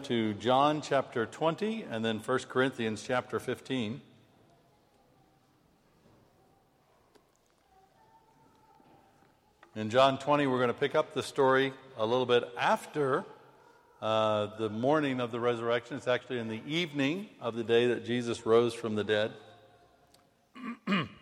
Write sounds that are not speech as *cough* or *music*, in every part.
to John chapter 20 and then 1 Corinthians chapter 15. In John 20, we're going to pick up the story a little bit after uh, the morning of the resurrection. It's actually in the evening of the day that Jesus rose from the dead. *clears throat*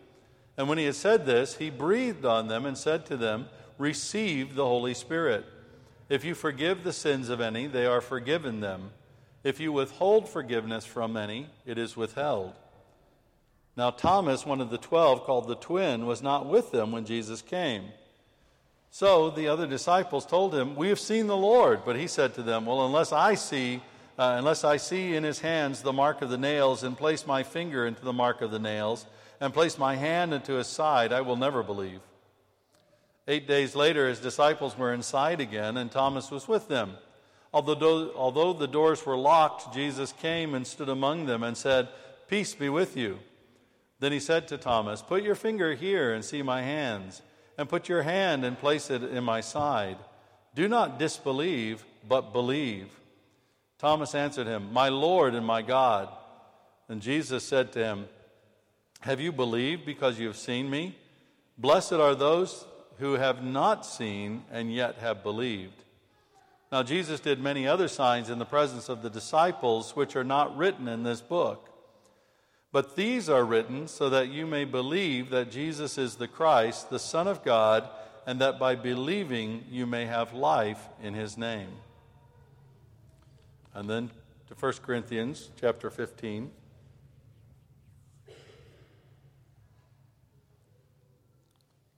And when he had said this, he breathed on them and said to them, Receive the Holy Spirit. If you forgive the sins of any, they are forgiven them. If you withhold forgiveness from any, it is withheld. Now, Thomas, one of the twelve, called the twin, was not with them when Jesus came. So the other disciples told him, We have seen the Lord. But he said to them, Well, unless I see, uh, unless I see in his hands the mark of the nails, and place my finger into the mark of the nails, and placed my hand into his side, I will never believe. Eight days later, his disciples were inside again, and Thomas was with them. Although, although the doors were locked, Jesus came and stood among them and said, Peace be with you. Then he said to Thomas, Put your finger here and see my hands, and put your hand and place it in my side. Do not disbelieve, but believe. Thomas answered him, My Lord and my God. And Jesus said to him, have you believed because you have seen me? Blessed are those who have not seen and yet have believed. Now, Jesus did many other signs in the presence of the disciples, which are not written in this book. But these are written so that you may believe that Jesus is the Christ, the Son of God, and that by believing you may have life in his name. And then to 1 Corinthians chapter 15.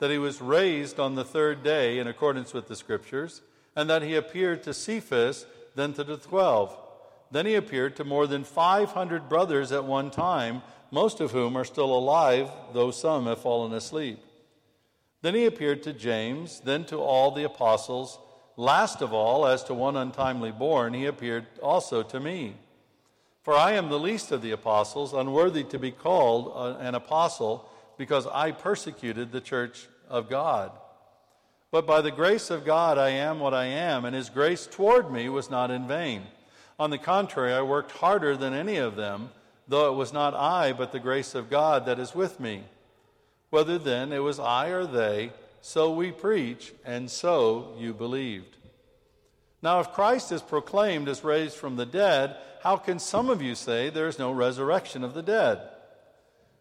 that he was raised on the third day in accordance with the Scriptures, and that he appeared to Cephas, then to the twelve. Then he appeared to more than 500 brothers at one time, most of whom are still alive, though some have fallen asleep. Then he appeared to James, then to all the apostles. Last of all, as to one untimely born, he appeared also to me. For I am the least of the apostles, unworthy to be called an apostle because I persecuted the church of God. But by the grace of God, I am what I am, and his grace toward me was not in vain. On the contrary, I worked harder than any of them, though it was not I, but the grace of God that is with me. Whether then it was I or they, so we preach, and so you believed. Now, if Christ is proclaimed as raised from the dead, how can some of you say there is no resurrection of the dead?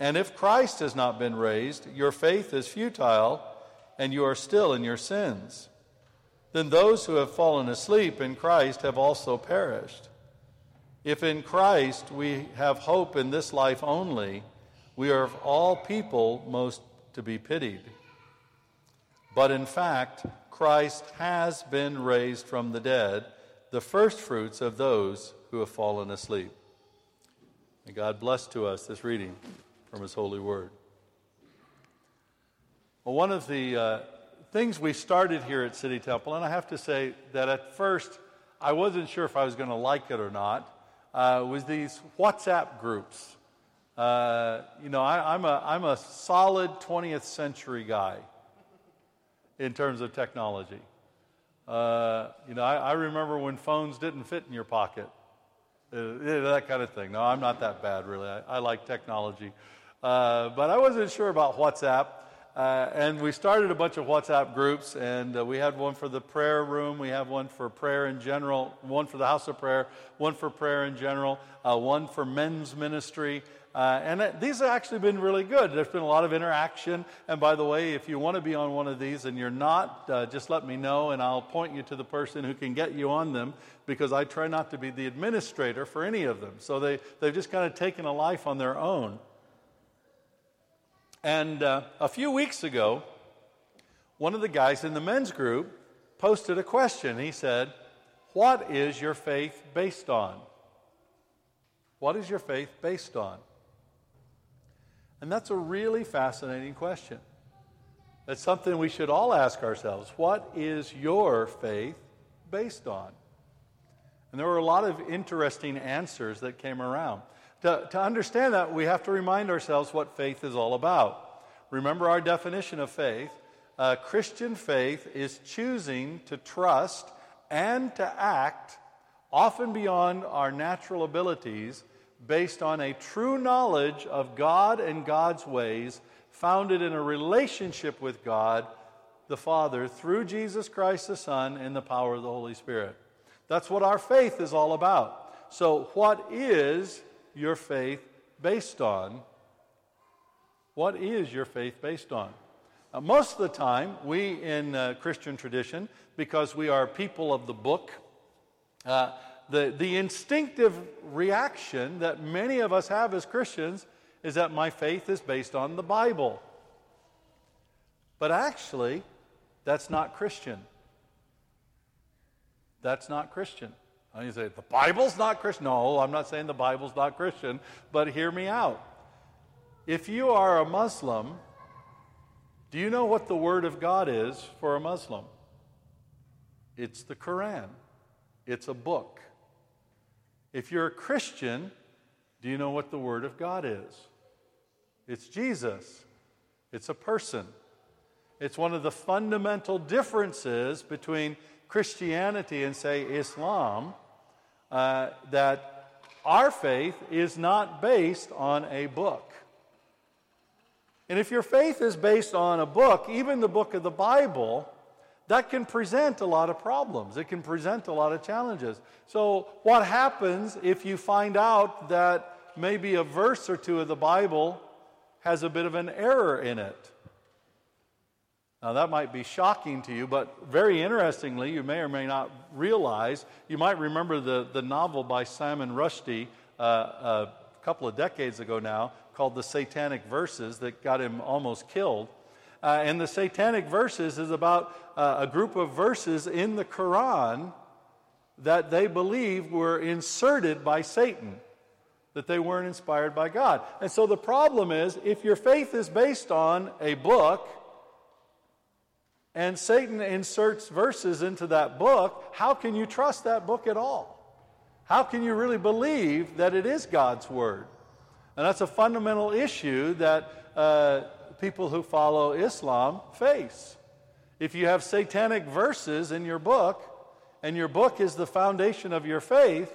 And if Christ has not been raised, your faith is futile and you are still in your sins. Then those who have fallen asleep in Christ have also perished. If in Christ we have hope in this life only, we are of all people most to be pitied. But in fact, Christ has been raised from the dead, the firstfruits of those who have fallen asleep. May God bless to us this reading from His holy word. Well, one of the uh, things we started here at City Temple, and I have to say that at first I wasn't sure if I was going to like it or not, uh, was these WhatsApp groups. Uh, you know, I, am a, I'm a solid 20th century guy in terms of technology. Uh, you know, I, I, remember when phones didn't fit in your pocket, uh, that kind of thing. No, I'm not that bad, really. I, I like technology. Uh, but I wasn't sure about WhatsApp. Uh, and we started a bunch of WhatsApp groups, and uh, we had one for the prayer room, we have one for prayer in general, one for the house of prayer, one for prayer in general, uh, one for men's ministry. Uh, and it, these have actually been really good. There's been a lot of interaction. And by the way, if you want to be on one of these and you're not, uh, just let me know, and I'll point you to the person who can get you on them because I try not to be the administrator for any of them. So they, they've just kind of taken a life on their own. And uh, a few weeks ago, one of the guys in the men's group posted a question. He said, What is your faith based on? What is your faith based on? And that's a really fascinating question. That's something we should all ask ourselves. What is your faith based on? And there were a lot of interesting answers that came around. To, to understand that, we have to remind ourselves what faith is all about. Remember our definition of faith. Uh, Christian faith is choosing to trust and to act, often beyond our natural abilities, based on a true knowledge of God and God's ways, founded in a relationship with God the Father through Jesus Christ the Son in the power of the Holy Spirit. That's what our faith is all about. So, what is your faith based on? What is your faith based on? Now, most of the time, we in uh, Christian tradition, because we are people of the book, uh, the, the instinctive reaction that many of us have as Christians is that my faith is based on the Bible. But actually, that's not Christian. That's not Christian. And you say, the Bible's not Christian. No, I'm not saying the Bible's not Christian, but hear me out. If you are a Muslim, do you know what the Word of God is for a Muslim? It's the Quran, it's a book. If you're a Christian, do you know what the Word of God is? It's Jesus, it's a person. It's one of the fundamental differences between Christianity and, say, Islam, uh, that our faith is not based on a book. And if your faith is based on a book, even the book of the Bible, that can present a lot of problems. It can present a lot of challenges. So, what happens if you find out that maybe a verse or two of the Bible has a bit of an error in it? Now, that might be shocking to you, but very interestingly, you may or may not realize, you might remember the, the novel by Salman Rushdie uh, a couple of decades ago now called The Satanic Verses that got him almost killed. Uh, and the Satanic Verses is about uh, a group of verses in the Quran that they believe were inserted by Satan, that they weren't inspired by God. And so the problem is if your faith is based on a book, and Satan inserts verses into that book, how can you trust that book at all? How can you really believe that it is God's Word? And that's a fundamental issue that uh, people who follow Islam face. If you have satanic verses in your book, and your book is the foundation of your faith,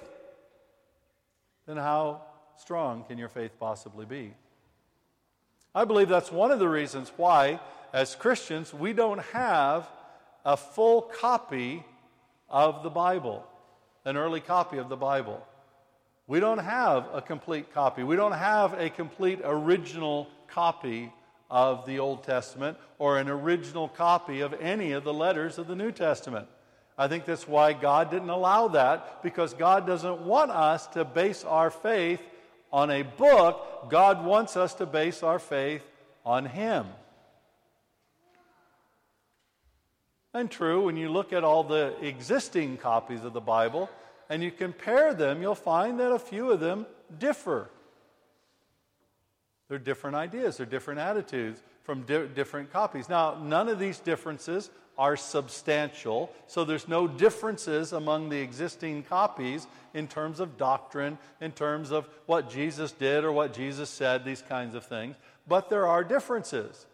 then how strong can your faith possibly be? I believe that's one of the reasons why as Christians, we don't have a full copy of the Bible, an early copy of the Bible. We don't have a complete copy. We don't have a complete original copy of the Old Testament or an original copy of any of the letters of the New Testament. I think that's why God didn't allow that, because God doesn't want us to base our faith on a book. God wants us to base our faith on Him. And true, when you look at all the existing copies of the Bible and you compare them, you'll find that a few of them differ. They're different ideas, they're different attitudes. from di- different copies. Now, none of these differences are substantial, so there's no differences among the existing copies in terms of doctrine, in terms of what Jesus did or what Jesus said, these kinds of things. But there are differences.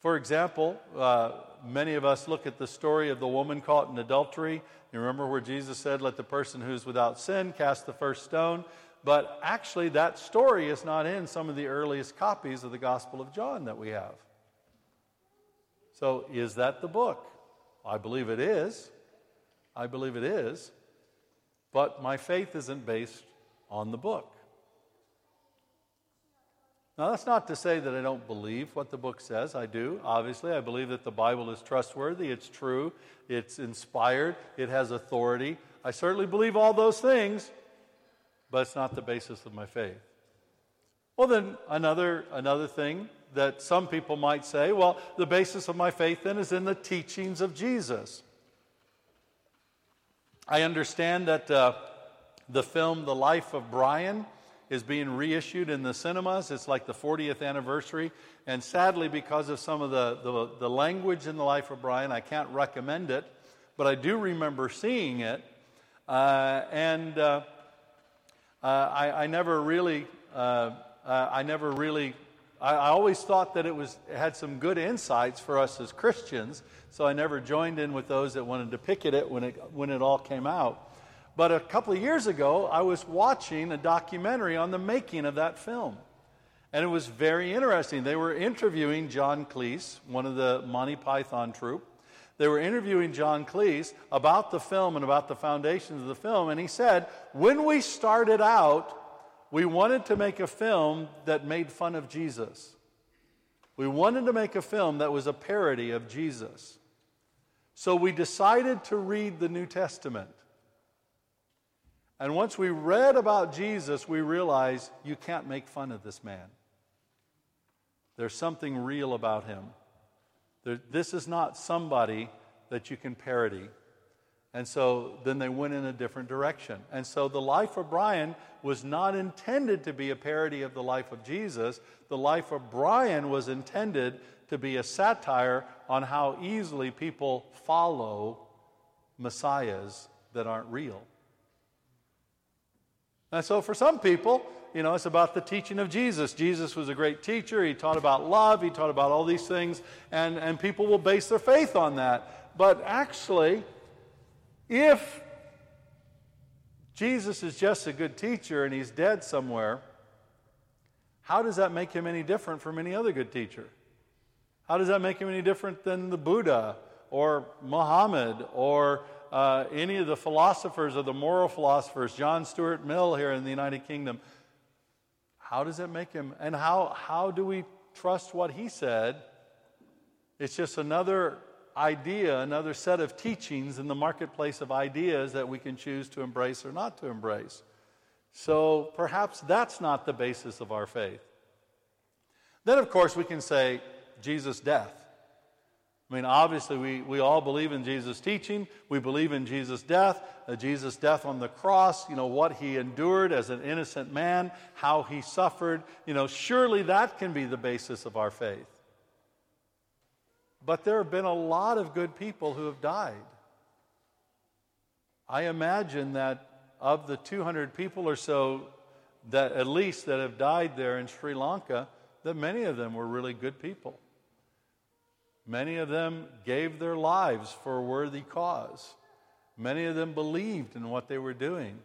For example, uh, many of us look at the story of the woman caught in adultery. You remember where Jesus said, Let the person who's without sin cast the first stone. But actually, that story is not in some of the earliest copies of the Gospel of John that we have. So, is that the book? I believe it is. I believe it is. But my faith isn't based on the book. Now, that's not to say that I don't believe what the book says. I do, obviously. I believe that the Bible is trustworthy, it's true, it's inspired, it has authority. I certainly believe all those things, but it's not the basis of my faith. Well, then, another, another thing that some people might say well, the basis of my faith then is in the teachings of Jesus. I understand that uh, the film The Life of Brian is being reissued in the cinemas. It's like the 40th anniversary. And sadly, because of some of the, the, the language in The Life of Brian, I can't recommend it. But I do remember seeing it. Uh, and uh, uh, I, I, never really, uh, uh, I never really, I, I, always thought that it was it had some good insights for us as Christians. So I never joined in with those that wanted to picket it when it when it all came out. But a couple of years ago, I was watching a documentary on the making of that film. And it was very interesting. They were interviewing John Cleese, one of the Monty Python troupe. They were interviewing John Cleese about the film and about the foundations of the film. And he said, When we started out, we wanted to make a film that made fun of Jesus. We wanted to make a film that was a parody of Jesus. So we decided to read the New Testament. And once we read about Jesus, we realized you can't make fun of this man. There's something real about him. This is not somebody that you can parody. And so then they went in a different direction. And so the life of Brian was not intended to be a parody of the life of Jesus. The life of Brian was intended to be a satire on how easily people follow messiahs that aren't real. And so for some people, you know, it's about the teaching of Jesus. Jesus was a great teacher. He taught about love. He taught about all these things. And, and people will base their faith on that. But actually, if Jesus is just a good teacher and he's dead somewhere, how does that make him any different from any other good teacher? How does that make him any different than the Buddha or Muhammad or uh, any of the philosophers or the moral philosophers, John Stuart Mill here in the United Kingdom, how does it make him? And how, how do we trust what he said? It's just another idea, another set of teachings in the marketplace of ideas that we can choose to embrace or not to embrace. So perhaps that's not the basis of our faith. Then, of course, we can say Jesus' death. I mean, obviously, we, we all believe in Jesus' teaching. We believe in Jesus' death, uh, Jesus' death on the cross, you know, what he endured as an innocent man, how he suffered. You know, surely that can be the basis of our faith. But there have been a lot of good people who have died. I imagine that of the 200 people or so that at least that have died there in Sri Lanka, that many of them were really good people. Many of them gave their lives for a worthy cause. Many of them believed in what they were doing.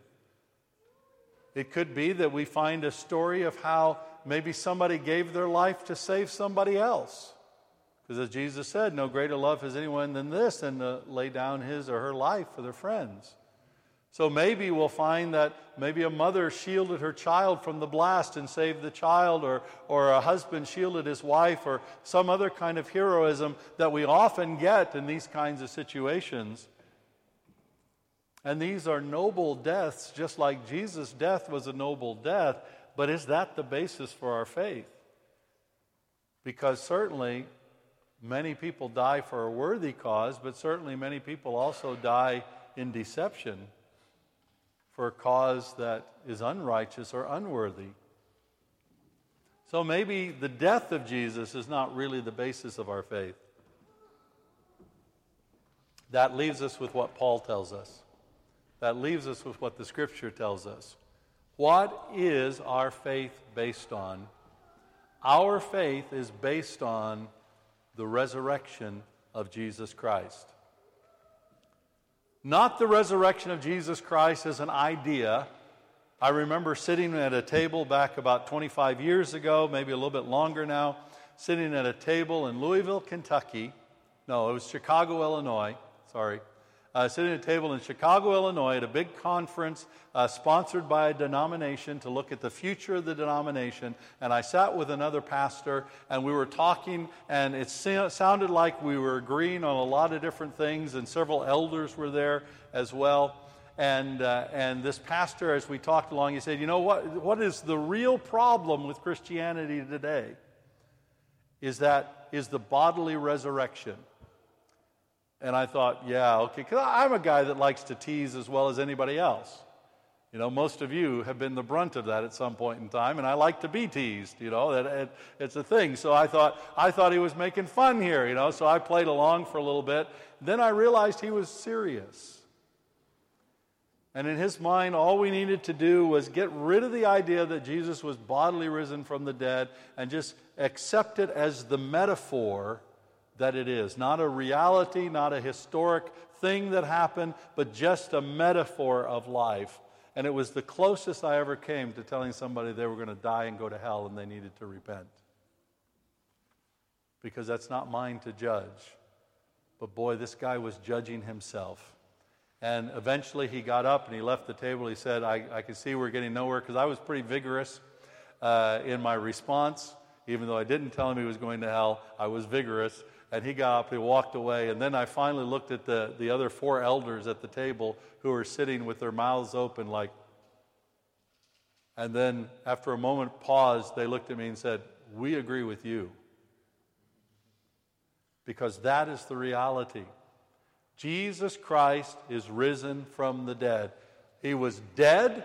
It could be that we find a story of how maybe somebody gave their life to save somebody else. Because as Jesus said, no greater love has anyone than this, than to lay down his or her life for their friends. So maybe we'll find that maybe a mother shielded her child from the blast and saved the child, or, or a husband shielded his wife, or some other kind of heroism that we often get in these kinds of situations. And these are noble deaths, just like Jesus' death was a noble death, but is that the basis for our faith? Because certainly many people die for a worthy cause, but certainly many people also die in deception for a cause that is unrighteous or unworthy. So maybe the death of Jesus is not really the basis of our faith. That leaves us with what Paul tells us. That leaves us with what the scripture tells us. What is our faith based on? Our faith is based on the resurrection of Jesus Christ. Not the resurrection of Jesus Christ as an idea. I remember sitting at a table back about 25 years ago, maybe a little bit longer now, sitting at a table in Louisville, Kentucky. No, it was Chicago, Illinois. Sorry uh, sitting at a table in Chicago, Illinois, at a big conference uh, sponsored by a denomination to look at the future of the denomination. And I sat with another pastor, and we were talking, and it sounded like we were agreeing on a lot of different things, and several elders were there as well. And, uh, and this pastor, as we talked along, he said, You know what? What is the real problem with Christianity today? Is that is the bodily resurrection. And I thought, yeah, okay, because I'm a guy that likes to tease as well as anybody else. You know, most of you have been the brunt of that at some point in time, and I like to be teased. You know, that it, it's a thing. So I thought, I thought he was making fun here. You know, so I played along for a little bit. Then I realized he was serious. And in his mind, all we needed to do was get rid of the idea that Jesus was bodily risen from the dead and just accept it as the metaphor that it is. Not a reality, not a historic thing that happened, but just a metaphor of life. And it was the closest I ever came to telling somebody they were going to die and go to hell and they needed to repent. Because that's not mine to judge. But boy, this guy was judging himself. And eventually he got up and he left the table. He said, I, I can see we're getting nowhere because I was pretty vigorous uh, in my response. Even though I didn't tell him he was going to hell, I was vigorous. And he got up, he walked away. And then I finally looked at the, the other four elders at the table who were sitting with their mouths open, like. And then, after a moment pause, they looked at me and said, We agree with you. Because that is the reality. Jesus Christ is risen from the dead. He was dead.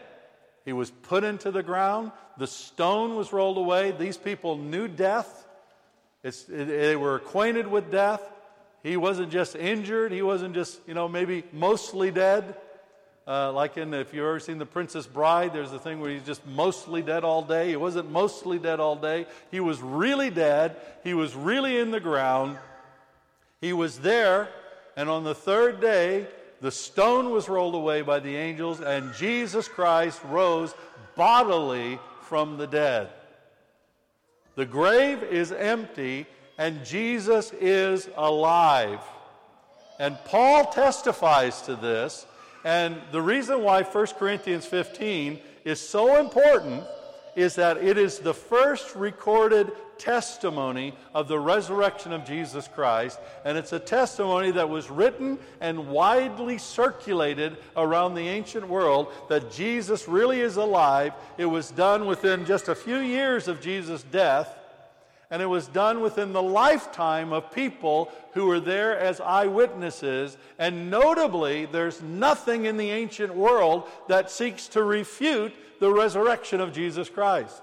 He was put into the ground. The stone was rolled away. These people knew death. It's, it, they were acquainted with death. He wasn't just injured. He wasn't just, you know, maybe mostly dead. Uh, like in, if you've ever seen The Princess Bride, there's a thing where he's just mostly dead all day. He wasn't mostly dead all day. He was really dead. He was really in the ground. He was there, and on the third day, the stone was rolled away by the angels, and Jesus Christ rose bodily from the dead. The grave is empty and Jesus is alive. And Paul testifies to this. And the reason why 1 Corinthians 15 is so important is that it is the first recorded testimony of the resurrection of Jesus Christ, and it's a testimony that was written and widely circulated around the ancient world that Jesus really is alive. It was done within just a few years of Jesus' death, and it was done within the lifetime of people who were there as eyewitnesses. And notably, there's nothing in the ancient world that seeks to refute the resurrection of Jesus Christ.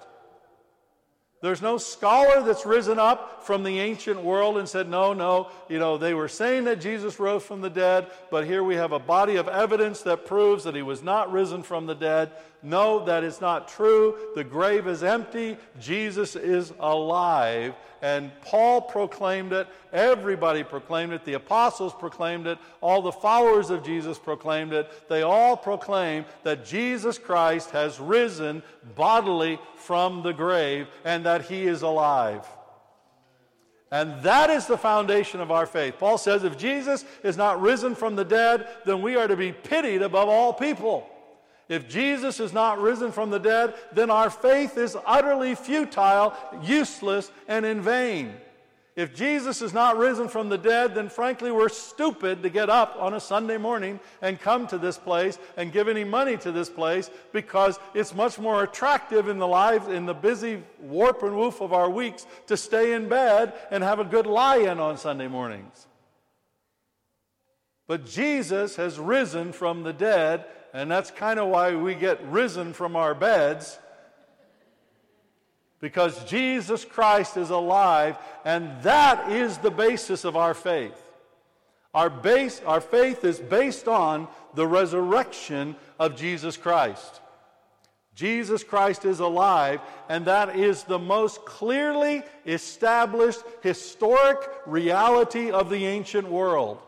There's no scholar that's risen up from the ancient world and said, no, no, you know, they were saying that Jesus rose from the dead, but here we have a body of evidence that proves that he was not risen from the dead. No, that is not true. The grave is empty. Jesus is alive. And Paul proclaimed it. Everybody proclaimed it. The apostles proclaimed it. All the followers of Jesus proclaimed it. They all proclaim that Jesus Christ has risen bodily from the grave and that he is alive. And that is the foundation of our faith. Paul says if Jesus is not risen from the dead, then we are to be pitied above all people. If Jesus is not risen from the dead, then our faith is utterly futile, useless, and in vain. If Jesus is not risen from the dead, then frankly, we're stupid to get up on a Sunday morning and come to this place and give any money to this place because it's much more attractive in the lives, in the busy warp and woof of our weeks to stay in bed and have a good lie in on Sunday mornings. But Jesus has risen from the dead, and that's kind of why we get risen from our beds. because Jesus Christ is alive, and that is the basis of our faith. Our, base, our faith is based on the resurrection of Jesus Christ. Jesus Christ is alive, and that is the most clearly established historic reality of the ancient world.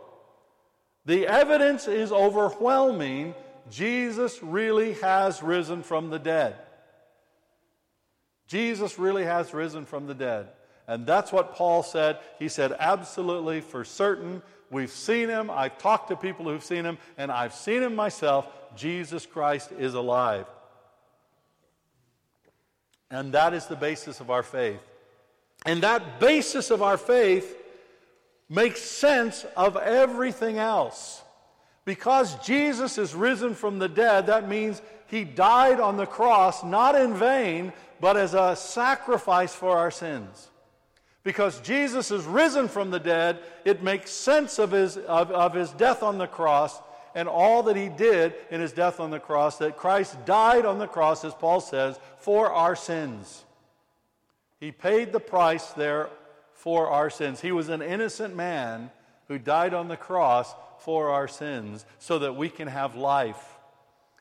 The evidence is overwhelming. Jesus really has risen from the dead. Jesus really has risen from the dead. And that's what Paul said. He said, absolutely, for certain, we've seen him. I've talked to people who've seen him, and I've seen him myself. Jesus Christ is alive. And that is the basis of our faith. And that basis of our faith makes sense of everything else. Because Jesus is risen from the dead, that means he died on the cross not in vain, but as a sacrifice for our sins. Because Jesus is risen from the dead, it makes sense of his, of, of his death on the cross and all that he did in his death on the cross, that Christ died on the cross, as Paul says, for our sins. He paid the price there for our sins. He was an innocent man who died on the cross for our sins so that we can have life.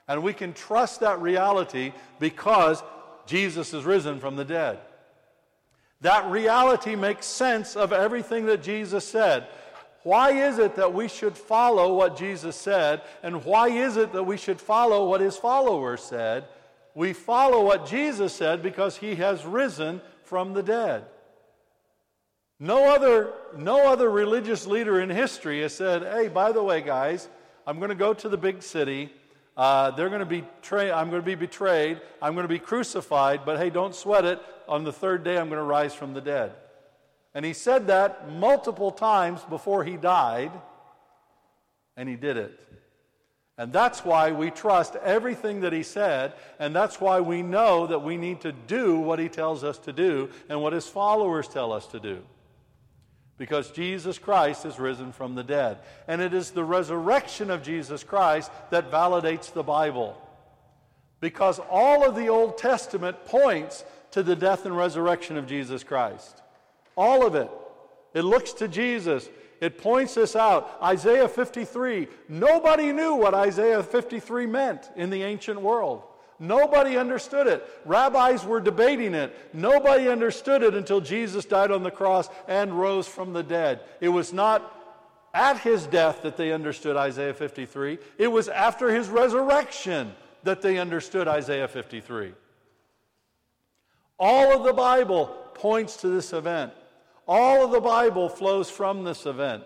And we can trust that reality because Jesus is risen from the dead. That reality makes sense of everything that Jesus said. Why is it that we should follow what Jesus said? And why is it that we should follow what his followers said? We follow what Jesus said because he has risen from the dead. No other, no other religious leader in history has said, hey, by the way, guys, I'm going to go to the big city uh, they're going to be tra- I'm going to be betrayed. I'm going to be crucified. But hey, don't sweat it. On the third day, I'm going to rise from the dead. And he said that multiple times before he died, and he did it. And that's why we trust everything that he said, and that's why we know that we need to do what he tells us to do and what his followers tell us to do because Jesus Christ is risen from the dead. And it is the resurrection of Jesus Christ that validates the Bible. Because all of the Old Testament points to the death and resurrection of Jesus Christ. All of it. It looks to Jesus. It points us out. Isaiah 53. Nobody knew what Isaiah 53 meant in the ancient world. Nobody understood it. Rabbis were debating it. Nobody understood it until Jesus died on the cross and rose from the dead. It was not at his death that they understood Isaiah 53, it was after his resurrection that they understood Isaiah 53. All of the Bible points to this event. All of the Bible flows from this event.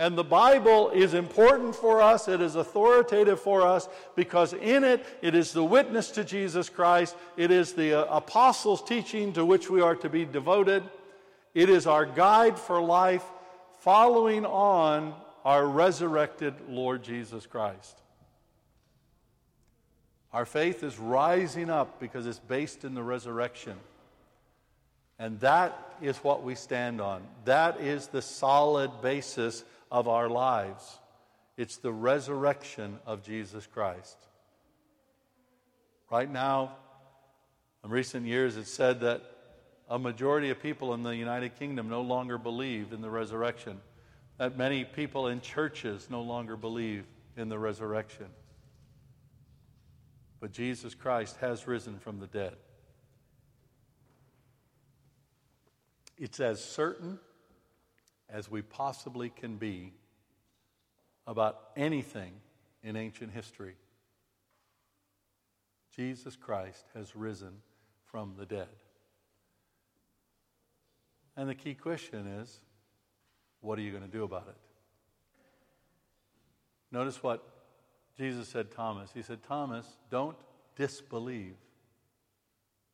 And the Bible is important for us, it is authoritative for us because in it, it is the witness to Jesus Christ, it is the uh, apostles' teaching to which we are to be devoted, it is our guide for life, following on our resurrected Lord Jesus Christ. Our faith is rising up because it's based in the resurrection. And that is what we stand on. That is the solid basis of our lives. It's the resurrection of Jesus Christ. Right now, in recent years, it's said that a majority of people in the United Kingdom no longer believe in the resurrection, that many people in churches no longer believe in the resurrection. But Jesus Christ has risen from the dead. It's as certain as we possibly can be about anything in ancient history. Jesus Christ has risen from the dead. And the key question is what are you going to do about it? Notice what Jesus said Thomas. He said, Thomas, don't disbelieve,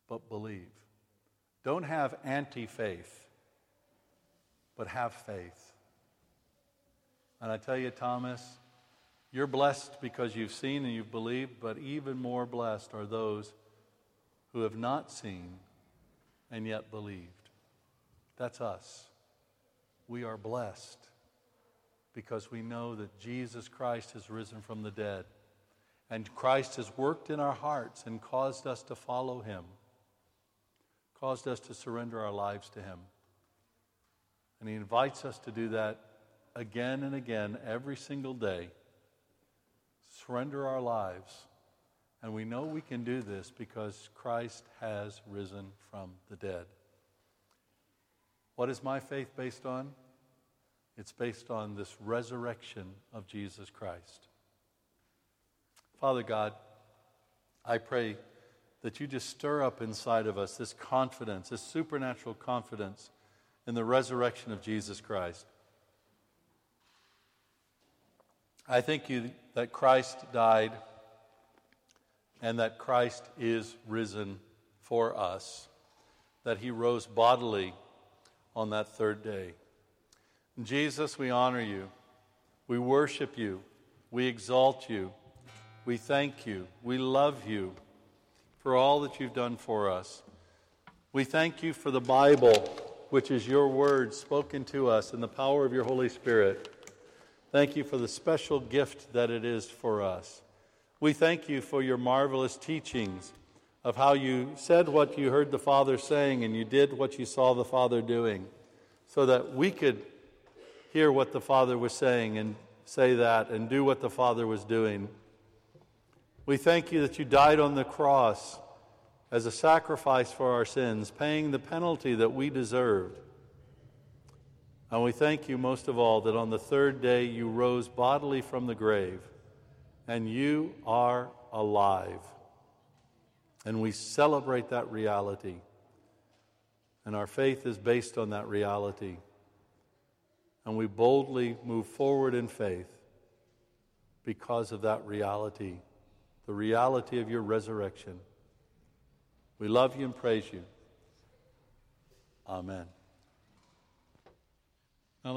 but believe. Don't have anti faith but have faith. And I tell you, Thomas, you're blessed because you've seen and you've believed, but even more blessed are those who have not seen and yet believed. That's us. We are blessed because we know that Jesus Christ has risen from the dead. And Christ has worked in our hearts and caused us to follow him. caused us to surrender our lives to Him. And He invites us to do that again and again every single day. Surrender our lives. And we know we can do this because Christ has risen from the dead. What is my faith based on? It's based on this resurrection of Jesus Christ. Father God, I pray that you just stir up inside of us this confidence, this supernatural confidence in the resurrection of Jesus Christ. I thank you that Christ died and that Christ is risen for us, that he rose bodily on that third day. Jesus, we honor you. We worship you. We exalt you. We thank you. We love you for all that you've done for us. We thank you for the Bible, which is your word spoken to us in the power of your Holy Spirit. Thank you for the special gift that it is for us. We thank you for your marvelous teachings of how you said what you heard the Father saying and you did what you saw the Father doing so that we could hear what the Father was saying and say that and do what the Father was doing. We thank you that you died on the cross as a sacrifice for our sins, paying the penalty that we deserved. And we thank you most of all that on the third day you rose bodily from the grave and you are alive. And we celebrate that reality. And our faith is based on that reality. And we boldly move forward in faith because of that reality, the reality of your resurrection. We love you and praise you. Amen.